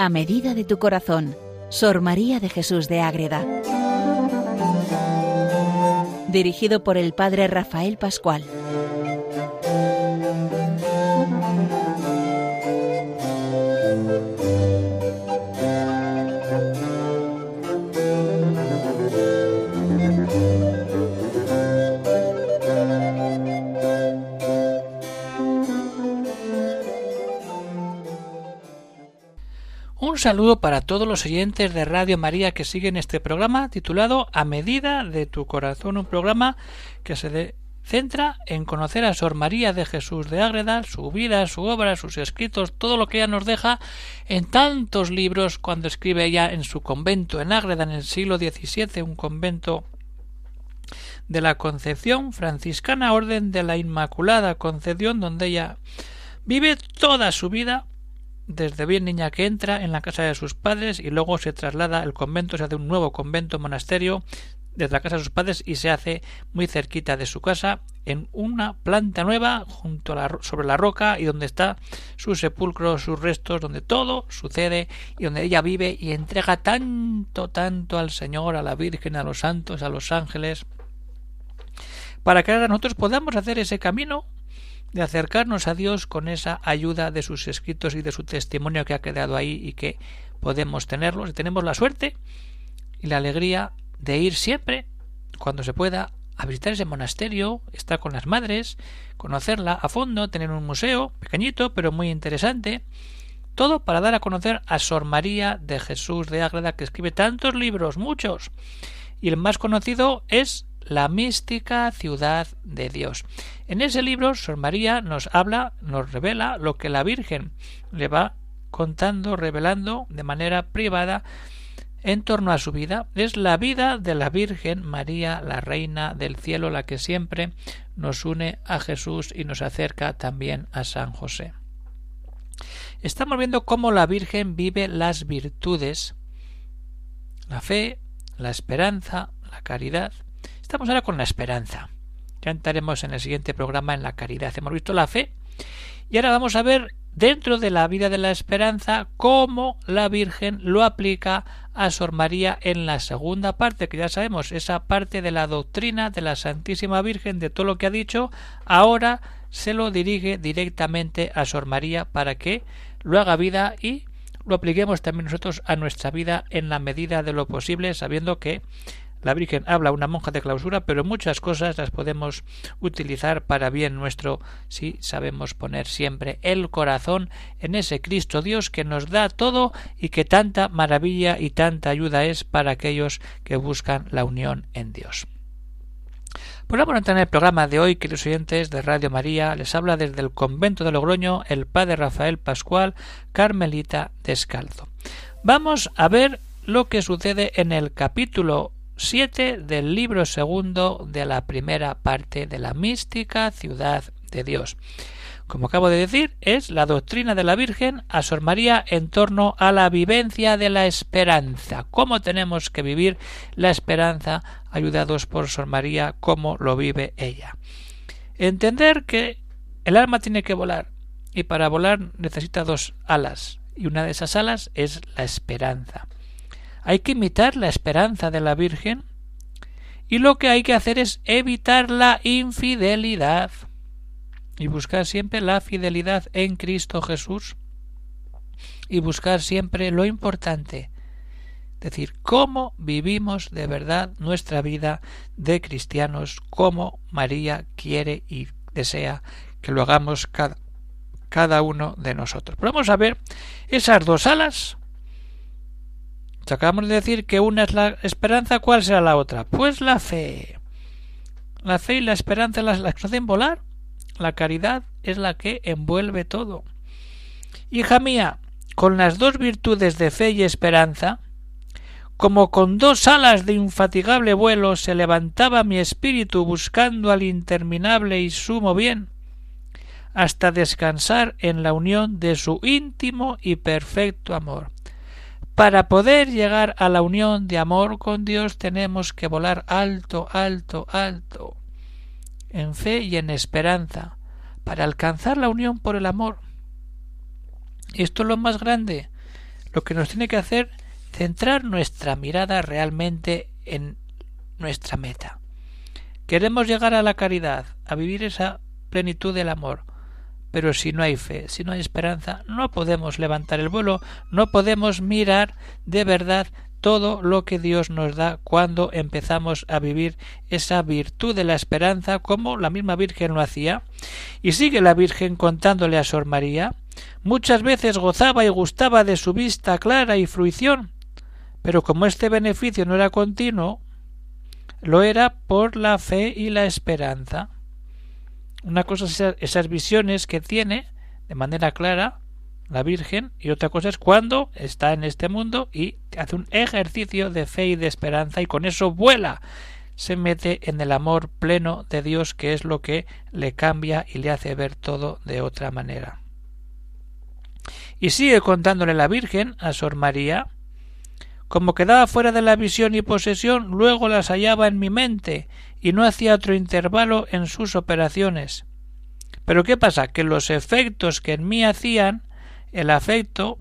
A medida de tu corazón, Sor María de Jesús de Ágreda. Dirigido por el Padre Rafael Pascual. Saludo para todos los oyentes de Radio María que siguen este programa titulado A medida de tu corazón, un programa que se centra en conocer a Sor María de Jesús de Ágreda, su vida, su obra, sus escritos, todo lo que ella nos deja en tantos libros cuando escribe ella en su convento en Ágreda en el siglo XVII, un convento de la Concepción franciscana Orden de la Inmaculada Concepción donde ella vive toda su vida desde bien niña que entra en la casa de sus padres y luego se traslada al convento, se hace un nuevo convento monasterio desde la casa de sus padres y se hace muy cerquita de su casa en una planta nueva junto a la, sobre la roca y donde está su sepulcro, sus restos, donde todo sucede y donde ella vive y entrega tanto, tanto al Señor, a la Virgen, a los santos, a los ángeles, para que ahora nosotros podamos hacer ese camino de acercarnos a Dios con esa ayuda de sus escritos y de su testimonio que ha quedado ahí y que podemos tenerlos y tenemos la suerte y la alegría de ir siempre cuando se pueda a visitar ese monasterio, estar con las madres, conocerla a fondo, tener un museo pequeñito pero muy interesante, todo para dar a conocer a Sor María de Jesús de Ágreda que escribe tantos libros, muchos, y el más conocido es la mística ciudad de Dios. En ese libro, Sor María nos habla, nos revela lo que la Virgen le va contando, revelando de manera privada en torno a su vida. Es la vida de la Virgen María, la Reina del Cielo, la que siempre nos une a Jesús y nos acerca también a San José. Estamos viendo cómo la Virgen vive las virtudes, la fe, la esperanza, la caridad, Estamos ahora con la esperanza. Ya entraremos en el siguiente programa en la caridad. Hemos visto la fe y ahora vamos a ver dentro de la vida de la esperanza cómo la Virgen lo aplica a Sor María en la segunda parte, que ya sabemos, esa parte de la doctrina de la Santísima Virgen, de todo lo que ha dicho, ahora se lo dirige directamente a Sor María para que lo haga vida y lo apliquemos también nosotros a nuestra vida en la medida de lo posible, sabiendo que la Virgen habla una monja de clausura, pero muchas cosas las podemos utilizar para bien nuestro si sabemos poner siempre el corazón en ese Cristo Dios que nos da todo y que tanta maravilla y tanta ayuda es para aquellos que buscan la unión en Dios. Pues vamos a entrar en el programa de hoy, queridos oyentes de Radio María. Les habla desde el convento de Logroño el padre Rafael Pascual, Carmelita Descalzo. Vamos a ver lo que sucede en el capítulo 7 del libro segundo de la primera parte de la mística ciudad de Dios. Como acabo de decir, es la doctrina de la Virgen a Sor María en torno a la vivencia de la esperanza. ¿Cómo tenemos que vivir la esperanza ayudados por Sor María? ¿Cómo lo vive ella? Entender que el alma tiene que volar y para volar necesita dos alas y una de esas alas es la esperanza. Hay que imitar la esperanza de la Virgen y lo que hay que hacer es evitar la infidelidad y buscar siempre la fidelidad en Cristo Jesús y buscar siempre lo importante, decir, cómo vivimos de verdad nuestra vida de cristianos, cómo María quiere y desea que lo hagamos cada, cada uno de nosotros. vamos a ver esas dos alas acabamos de decir que una es la esperanza, ¿cuál será la otra? Pues la fe. La fe y la esperanza las, hacen volar. La caridad es la que envuelve todo. Hija mía, con las dos virtudes de fe y esperanza, como con dos alas de infatigable vuelo se levantaba mi espíritu buscando al interminable y sumo bien, hasta descansar en la unión de su íntimo y perfecto amor. Para poder llegar a la unión de amor con Dios tenemos que volar alto, alto, alto, en fe y en esperanza, para alcanzar la unión por el amor. Esto es lo más grande, lo que nos tiene que hacer centrar nuestra mirada realmente en nuestra meta. Queremos llegar a la caridad, a vivir esa plenitud del amor, pero si no hay fe, si no hay esperanza, no podemos levantar el vuelo, no podemos mirar de verdad todo lo que Dios nos da cuando empezamos a vivir esa virtud de la esperanza como la misma Virgen lo hacía. Y sigue la Virgen contándole a Sor María muchas veces gozaba y gustaba de su vista clara y fruición, pero como este beneficio no era continuo, lo era por la fe y la esperanza. Una cosa es esas visiones que tiene de manera clara la Virgen y otra cosa es cuando está en este mundo y hace un ejercicio de fe y de esperanza y con eso vuela se mete en el amor pleno de Dios que es lo que le cambia y le hace ver todo de otra manera. Y sigue contándole la Virgen a Sor María como quedaba fuera de la visión y posesión, luego las hallaba en mi mente y no hacía otro intervalo en sus operaciones. Pero ¿qué pasa? Que los efectos que en mí hacían el afecto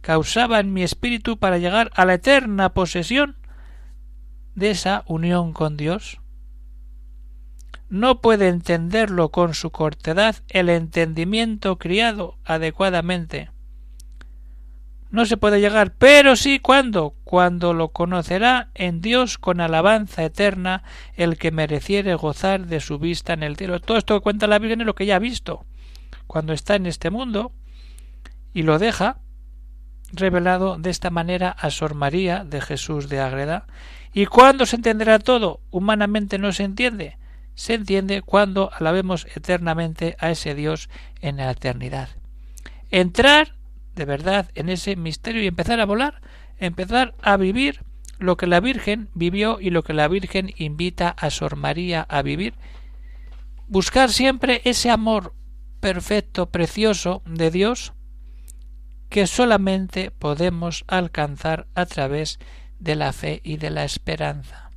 causaba en mi espíritu para llegar a la eterna posesión de esa unión con Dios. No puede entenderlo con su cortedad el entendimiento criado adecuadamente no se puede llegar, pero sí cuando, cuando lo conocerá en Dios con alabanza eterna el que mereciere gozar de su vista en el cielo. Todo esto que cuenta la Virgen es lo que ya ha visto cuando está en este mundo y lo deja revelado de esta manera a Sor María de Jesús de Ágreda. ¿Y cuándo se entenderá todo? Humanamente no se entiende. Se entiende cuando alabemos eternamente a ese Dios en la eternidad. Entrar de verdad en ese misterio y empezar a volar, empezar a vivir lo que la Virgen vivió y lo que la Virgen invita a Sor María a vivir. Buscar siempre ese amor perfecto, precioso de Dios que solamente podemos alcanzar a través de la fe y de la esperanza.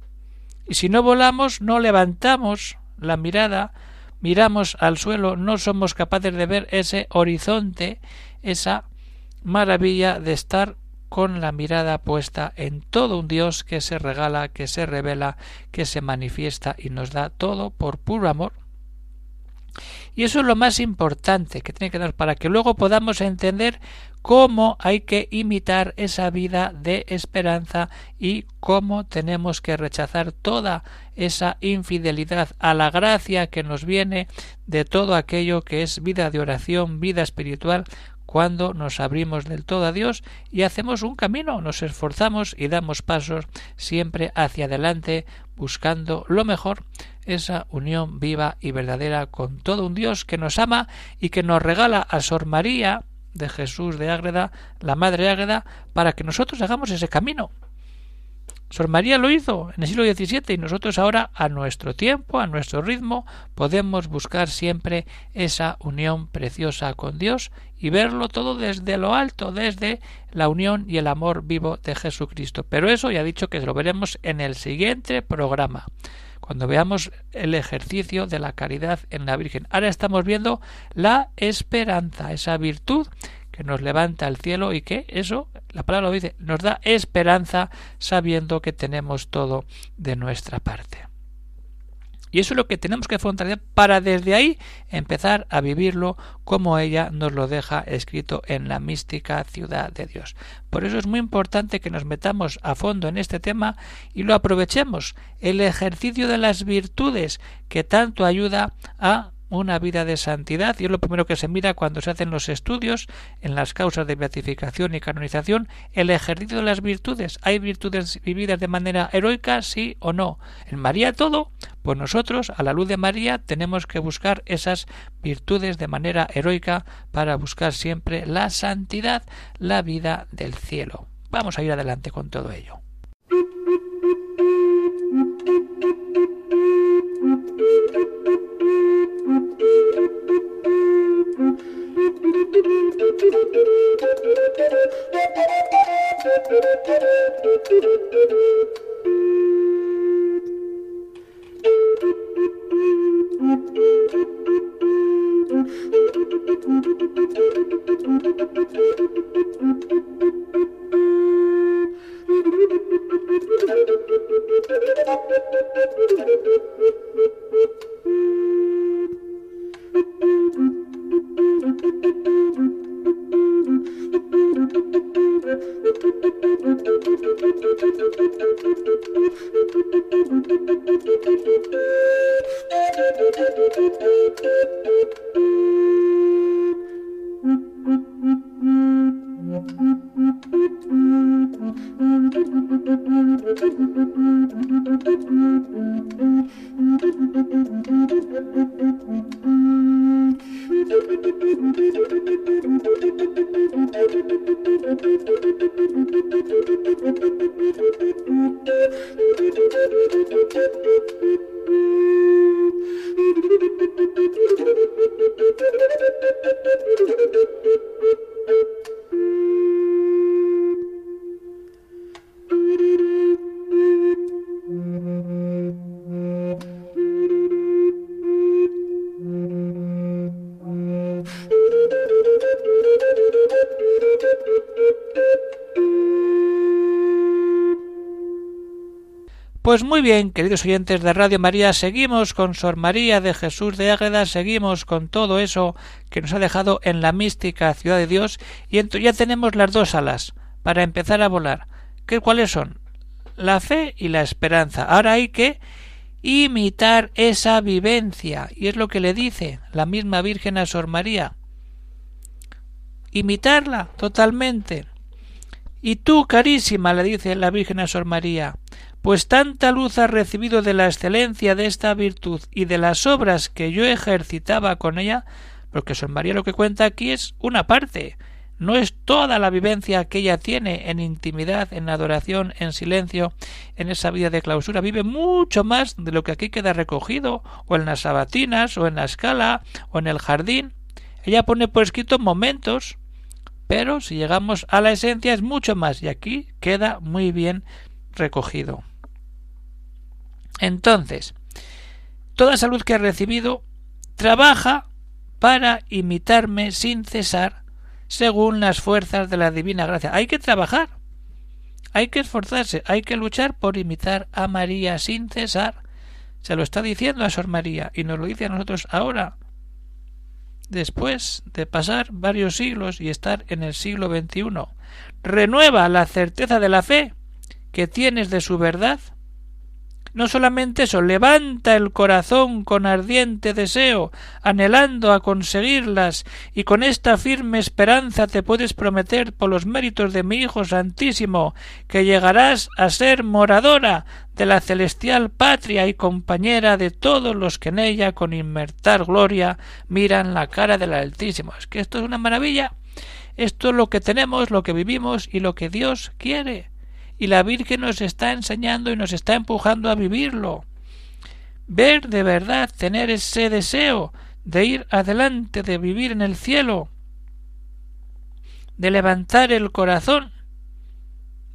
Y si no volamos, no levantamos la mirada, miramos al suelo, no somos capaces de ver ese horizonte, esa maravilla de estar con la mirada puesta en todo un Dios que se regala, que se revela, que se manifiesta y nos da todo por puro amor. Y eso es lo más importante que tiene que dar para que luego podamos entender cómo hay que imitar esa vida de esperanza y cómo tenemos que rechazar toda esa infidelidad a la gracia que nos viene de todo aquello que es vida de oración, vida espiritual, cuando nos abrimos del todo a Dios y hacemos un camino, nos esforzamos y damos pasos siempre hacia adelante buscando lo mejor, esa unión viva y verdadera con todo un Dios que nos ama y que nos regala a Sor María de Jesús de Ágreda, la Madre Ágreda, para que nosotros hagamos ese camino, Sor María lo hizo en el siglo XVII y nosotros ahora, a nuestro tiempo, a nuestro ritmo, podemos buscar siempre esa unión preciosa con Dios y verlo todo desde lo alto, desde la unión y el amor vivo de Jesucristo. Pero eso ya he dicho que lo veremos en el siguiente programa cuando veamos el ejercicio de la caridad en la Virgen. Ahora estamos viendo la esperanza, esa virtud que nos levanta al cielo y que eso, la palabra lo dice, nos da esperanza sabiendo que tenemos todo de nuestra parte. Y eso es lo que tenemos que afrontar para desde ahí empezar a vivirlo como ella nos lo deja escrito en la mística ciudad de Dios. Por eso es muy importante que nos metamos a fondo en este tema y lo aprovechemos. El ejercicio de las virtudes que tanto ayuda a una vida de santidad y es lo primero que se mira cuando se hacen los estudios en las causas de beatificación y canonización el ejercicio de las virtudes. ¿Hay virtudes vividas de manera heroica, sí o no? En María todo, pues nosotros, a la luz de María, tenemos que buscar esas virtudes de manera heroica para buscar siempre la santidad, la vida del cielo. Vamos a ir adelante con todo ello. Pues muy bien, queridos oyentes de Radio María, seguimos con Sor María de Jesús de Ágreda, seguimos con todo eso que nos ha dejado en la mística ciudad de Dios y ya tenemos las dos alas para empezar a volar. ¿Qué, ¿Cuáles son? La fe y la esperanza. Ahora hay que imitar esa vivencia y es lo que le dice la misma Virgen a Sor María. Imitarla totalmente. Y tú, carísima, le dice la Virgen a Sor María, pues tanta luz has recibido de la excelencia de esta virtud y de las obras que yo ejercitaba con ella, porque Sor María lo que cuenta aquí es una parte, no es toda la vivencia que ella tiene en intimidad, en adoración, en silencio, en esa vida de clausura. Vive mucho más de lo que aquí queda recogido, o en las sabatinas, o en la escala, o en el jardín. Ella pone por escrito momentos, pero si llegamos a la esencia es mucho más, y aquí queda muy bien recogido. Entonces, toda salud que ha recibido trabaja para imitarme sin cesar según las fuerzas de la divina gracia. Hay que trabajar, hay que esforzarse, hay que luchar por imitar a María sin cesar. Se lo está diciendo a Sor María y nos lo dice a nosotros ahora, después de pasar varios siglos y estar en el siglo XXI. Renueva la certeza de la fe que tienes de su verdad no solamente eso, levanta el corazón con ardiente deseo, anhelando a conseguirlas, y con esta firme esperanza te puedes prometer por los méritos de mi Hijo Santísimo, que llegarás a ser moradora de la celestial patria y compañera de todos los que en ella con inmertar gloria miran la cara del Altísimo. Es que esto es una maravilla. Esto es lo que tenemos, lo que vivimos y lo que Dios quiere y la Virgen nos está enseñando y nos está empujando a vivirlo. Ver de verdad, tener ese deseo de ir adelante, de vivir en el cielo, de levantar el corazón,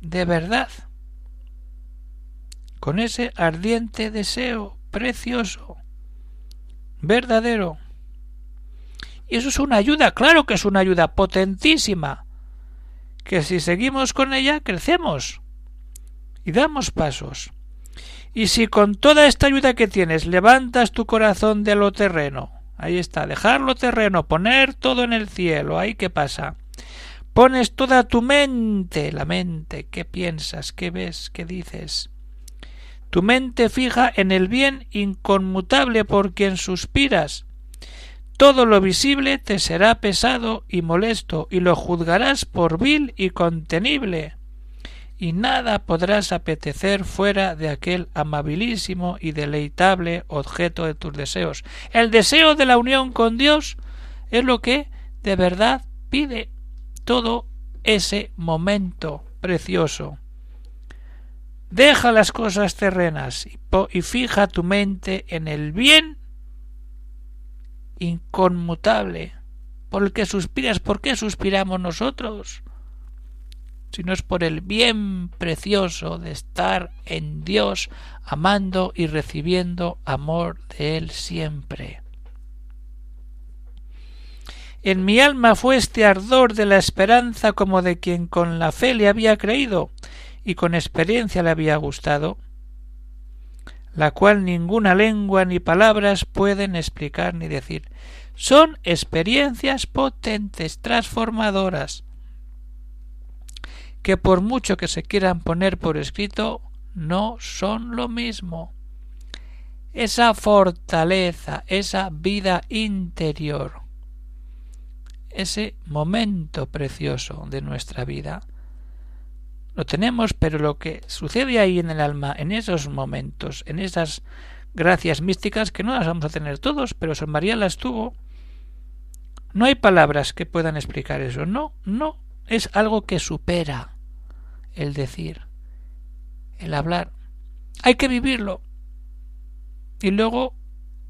de verdad, con ese ardiente deseo precioso, verdadero. Y eso es una ayuda, claro que es una ayuda potentísima, que si seguimos con ella crecemos y damos pasos. Y si con toda esta ayuda que tienes levantas tu corazón de lo terreno, ahí está, dejar lo terreno, poner todo en el cielo, ahí qué pasa. Pones toda tu mente, la mente, qué piensas, qué ves, qué dices. Tu mente fija en el bien inconmutable por quien suspiras. Todo lo visible te será pesado y molesto, y lo juzgarás por vil y contenible y nada podrás apetecer fuera de aquel amabilísimo y deleitable objeto de tus deseos. El deseo de la unión con Dios es lo que de verdad pide todo ese momento precioso. Deja las cosas terrenas y, fija tu mente en el bien inconmutable por el que suspiras. ¿Por qué suspiramos nosotros? Sino es por el bien precioso de estar en Dios, amando y recibiendo amor de Él siempre. En mi alma fue este ardor de la esperanza como de quien con la fe le había creído y con experiencia le había gustado. la cual ninguna lengua ni palabras pueden explicar ni decir. Son experiencias potentes, transformadoras, que por mucho que se quieran poner por escrito, no son lo mismo. Esa fortaleza, esa vida interior, ese momento precioso de nuestra vida, lo tenemos, pero lo que sucede ahí en el alma, en esos momentos, en esas gracias místicas, que no las vamos a tener todos, pero San María las tuvo, no hay palabras que puedan explicar eso. No, no, es algo que supera el decir, el hablar. Hay que vivirlo. Y luego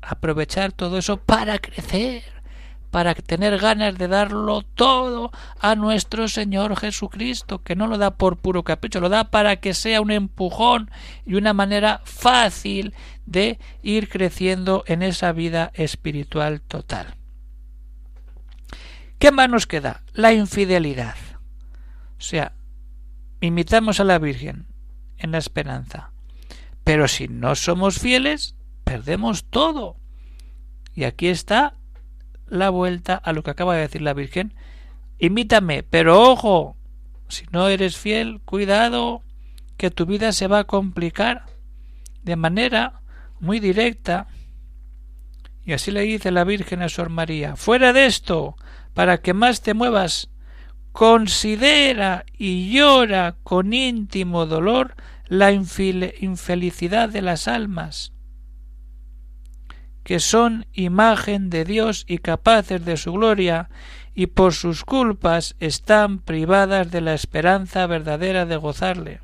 aprovechar todo eso para crecer para tener ganas de darlo todo a nuestro Señor Jesucristo, que no lo da por puro capricho, lo da para que sea un empujón y una manera fácil de ir creciendo en esa vida espiritual total. ¿Qué más nos queda? La infidelidad. O sea, imitamos a la Virgen en la esperanza. Pero si no somos fieles, perdemos todo. Y aquí está la vuelta a lo que acaba de decir la Virgen. Imítame, pero ojo, si no eres fiel, cuidado, que tu vida se va a complicar de manera muy directa. Y así le dice la Virgen a Sor María, fuera de esto, para que más te muevas, considera y llora con íntimo dolor la infelicidad de las almas que son imagen de Dios y capaces de su gloria, y por sus culpas están privadas de la esperanza verdadera de gozarle.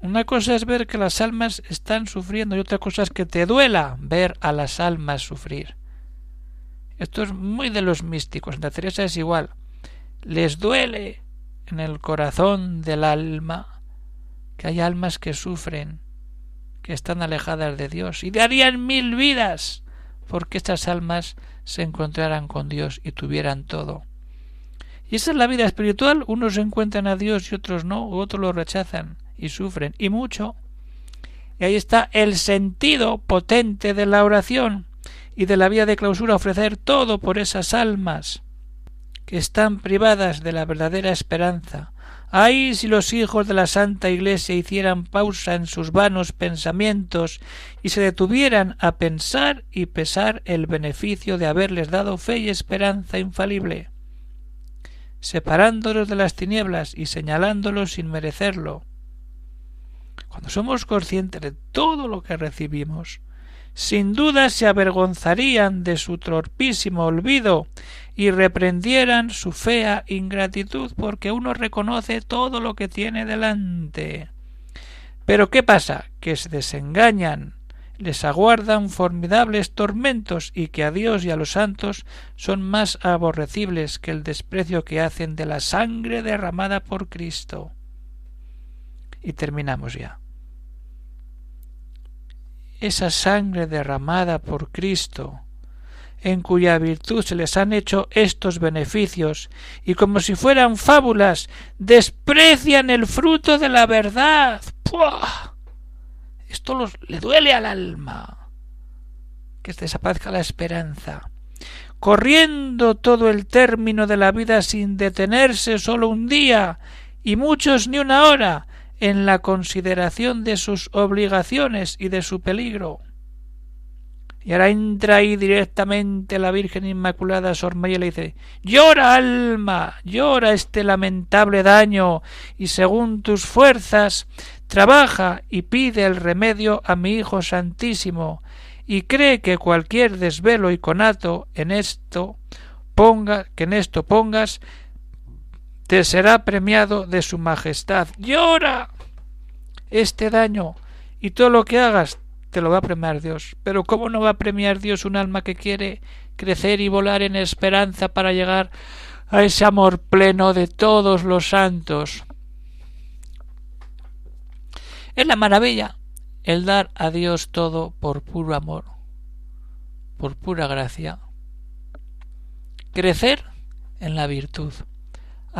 Una cosa es ver que las almas están sufriendo y otra cosa es que te duela ver a las almas sufrir. Esto es muy de los místicos. Santa Teresa es igual. Les duele en el corazón del alma que hay almas que sufren que están alejadas de Dios y darían mil vidas porque estas almas se encontraran con Dios y tuvieran todo. Y esa es la vida espiritual, unos encuentran a Dios y otros no, otros lo rechazan y sufren, y mucho. Y ahí está el sentido potente de la oración y de la vida de clausura, ofrecer todo por esas almas que están privadas de la verdadera esperanza, Ay, si los hijos de la Santa Iglesia hicieran pausa en sus vanos pensamientos y se detuvieran a pensar y pesar el beneficio de haberles dado fe y esperanza infalible, separándolos de las tinieblas y señalándolos sin merecerlo. Cuando somos conscientes de todo lo que recibimos, sin duda se avergonzarían de su torpísimo olvido y reprendieran su fea ingratitud porque uno reconoce todo lo que tiene delante. Pero ¿qué pasa? Que se desengañan, les aguardan formidables tormentos y que a Dios y a los santos son más aborrecibles que el desprecio que hacen de la sangre derramada por Cristo. Y terminamos ya esa sangre derramada por Cristo, en cuya virtud se les han hecho estos beneficios, y como si fueran fábulas, desprecian el fruto de la verdad. ¡Puah! Esto los, le duele al alma. Que desaparezca la esperanza. Corriendo todo el término de la vida sin detenerse solo un día, y muchos ni una hora, en la consideración de sus obligaciones y de su peligro. Y ahora entra ahí directamente la Virgen Inmaculada Sor y le dice Llora, alma, llora este lamentable daño, y según tus fuerzas, trabaja y pide el remedio a mi Hijo Santísimo, y cree que cualquier desvelo y conato en esto ponga, que en esto pongas, te será premiado de su majestad. Llora este daño y todo lo que hagas te lo va a premiar Dios. Pero ¿cómo no va a premiar Dios un alma que quiere crecer y volar en esperanza para llegar a ese amor pleno de todos los santos? Es la maravilla el dar a Dios todo por puro amor, por pura gracia. Crecer en la virtud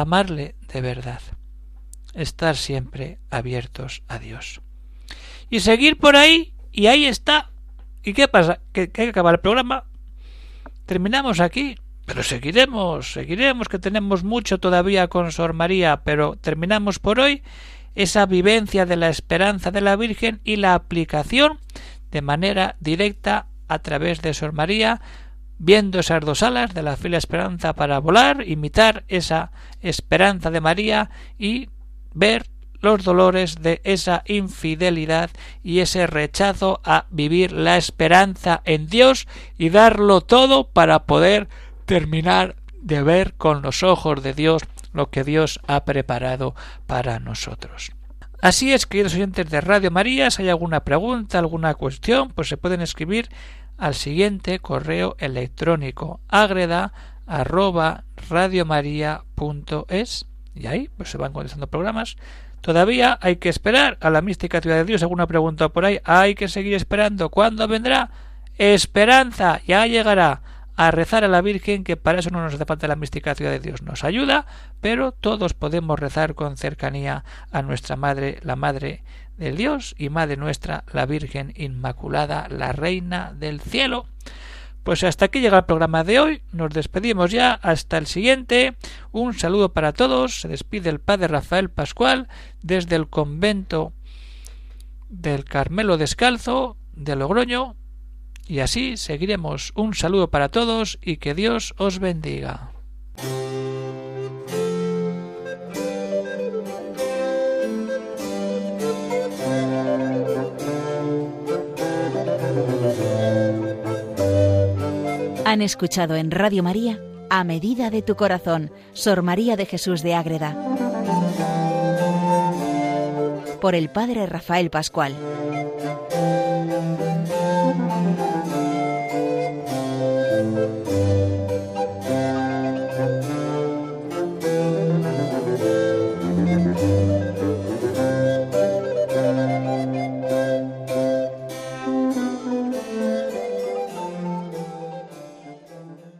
amarle de verdad, estar siempre abiertos a Dios. y seguir por ahí y ahí está. ¿Y qué pasa? Que, hay que acabar el programa. Terminamos aquí. Pero seguiremos, seguiremos, que tenemos mucho todavía con Sor María, pero terminamos por hoy esa vivencia de la esperanza de la Virgen y la aplicación de manera directa a través de Sor María, viendo esas dos alas de la fila esperanza para volar, imitar esa esperanza de María y ver los dolores de esa infidelidad y ese rechazo a vivir la esperanza en Dios y darlo todo para poder terminar de ver con los ojos de Dios lo que Dios ha preparado para nosotros. Así es, queridos oyentes de Radio María, si hay alguna pregunta, alguna cuestión, pues se pueden escribir al siguiente correo electrónico agreda arroba radiomaria.es y ahí pues se van contestando programas Todavía hay que esperar a la mística ciudad de Dios. ¿Alguna pregunta por ahí? Hay que seguir esperando. ¿Cuándo vendrá? Esperanza. Ya llegará. A rezar a la Virgen, que para eso no nos hace falta la mística ciudad de Dios. Nos ayuda, pero todos podemos rezar con cercanía a nuestra Madre, la Madre del Dios y Madre nuestra, la Virgen Inmaculada, la Reina del Cielo. Pues hasta aquí llega el programa de hoy. Nos despedimos ya hasta el siguiente. Un saludo para todos. Se despide el padre Rafael Pascual desde el convento del Carmelo Descalzo de Logroño. Y así seguiremos. Un saludo para todos y que Dios os bendiga. Han escuchado en Radio María A Medida de tu Corazón, Sor María de Jesús de Ágreda. Por el Padre Rafael Pascual.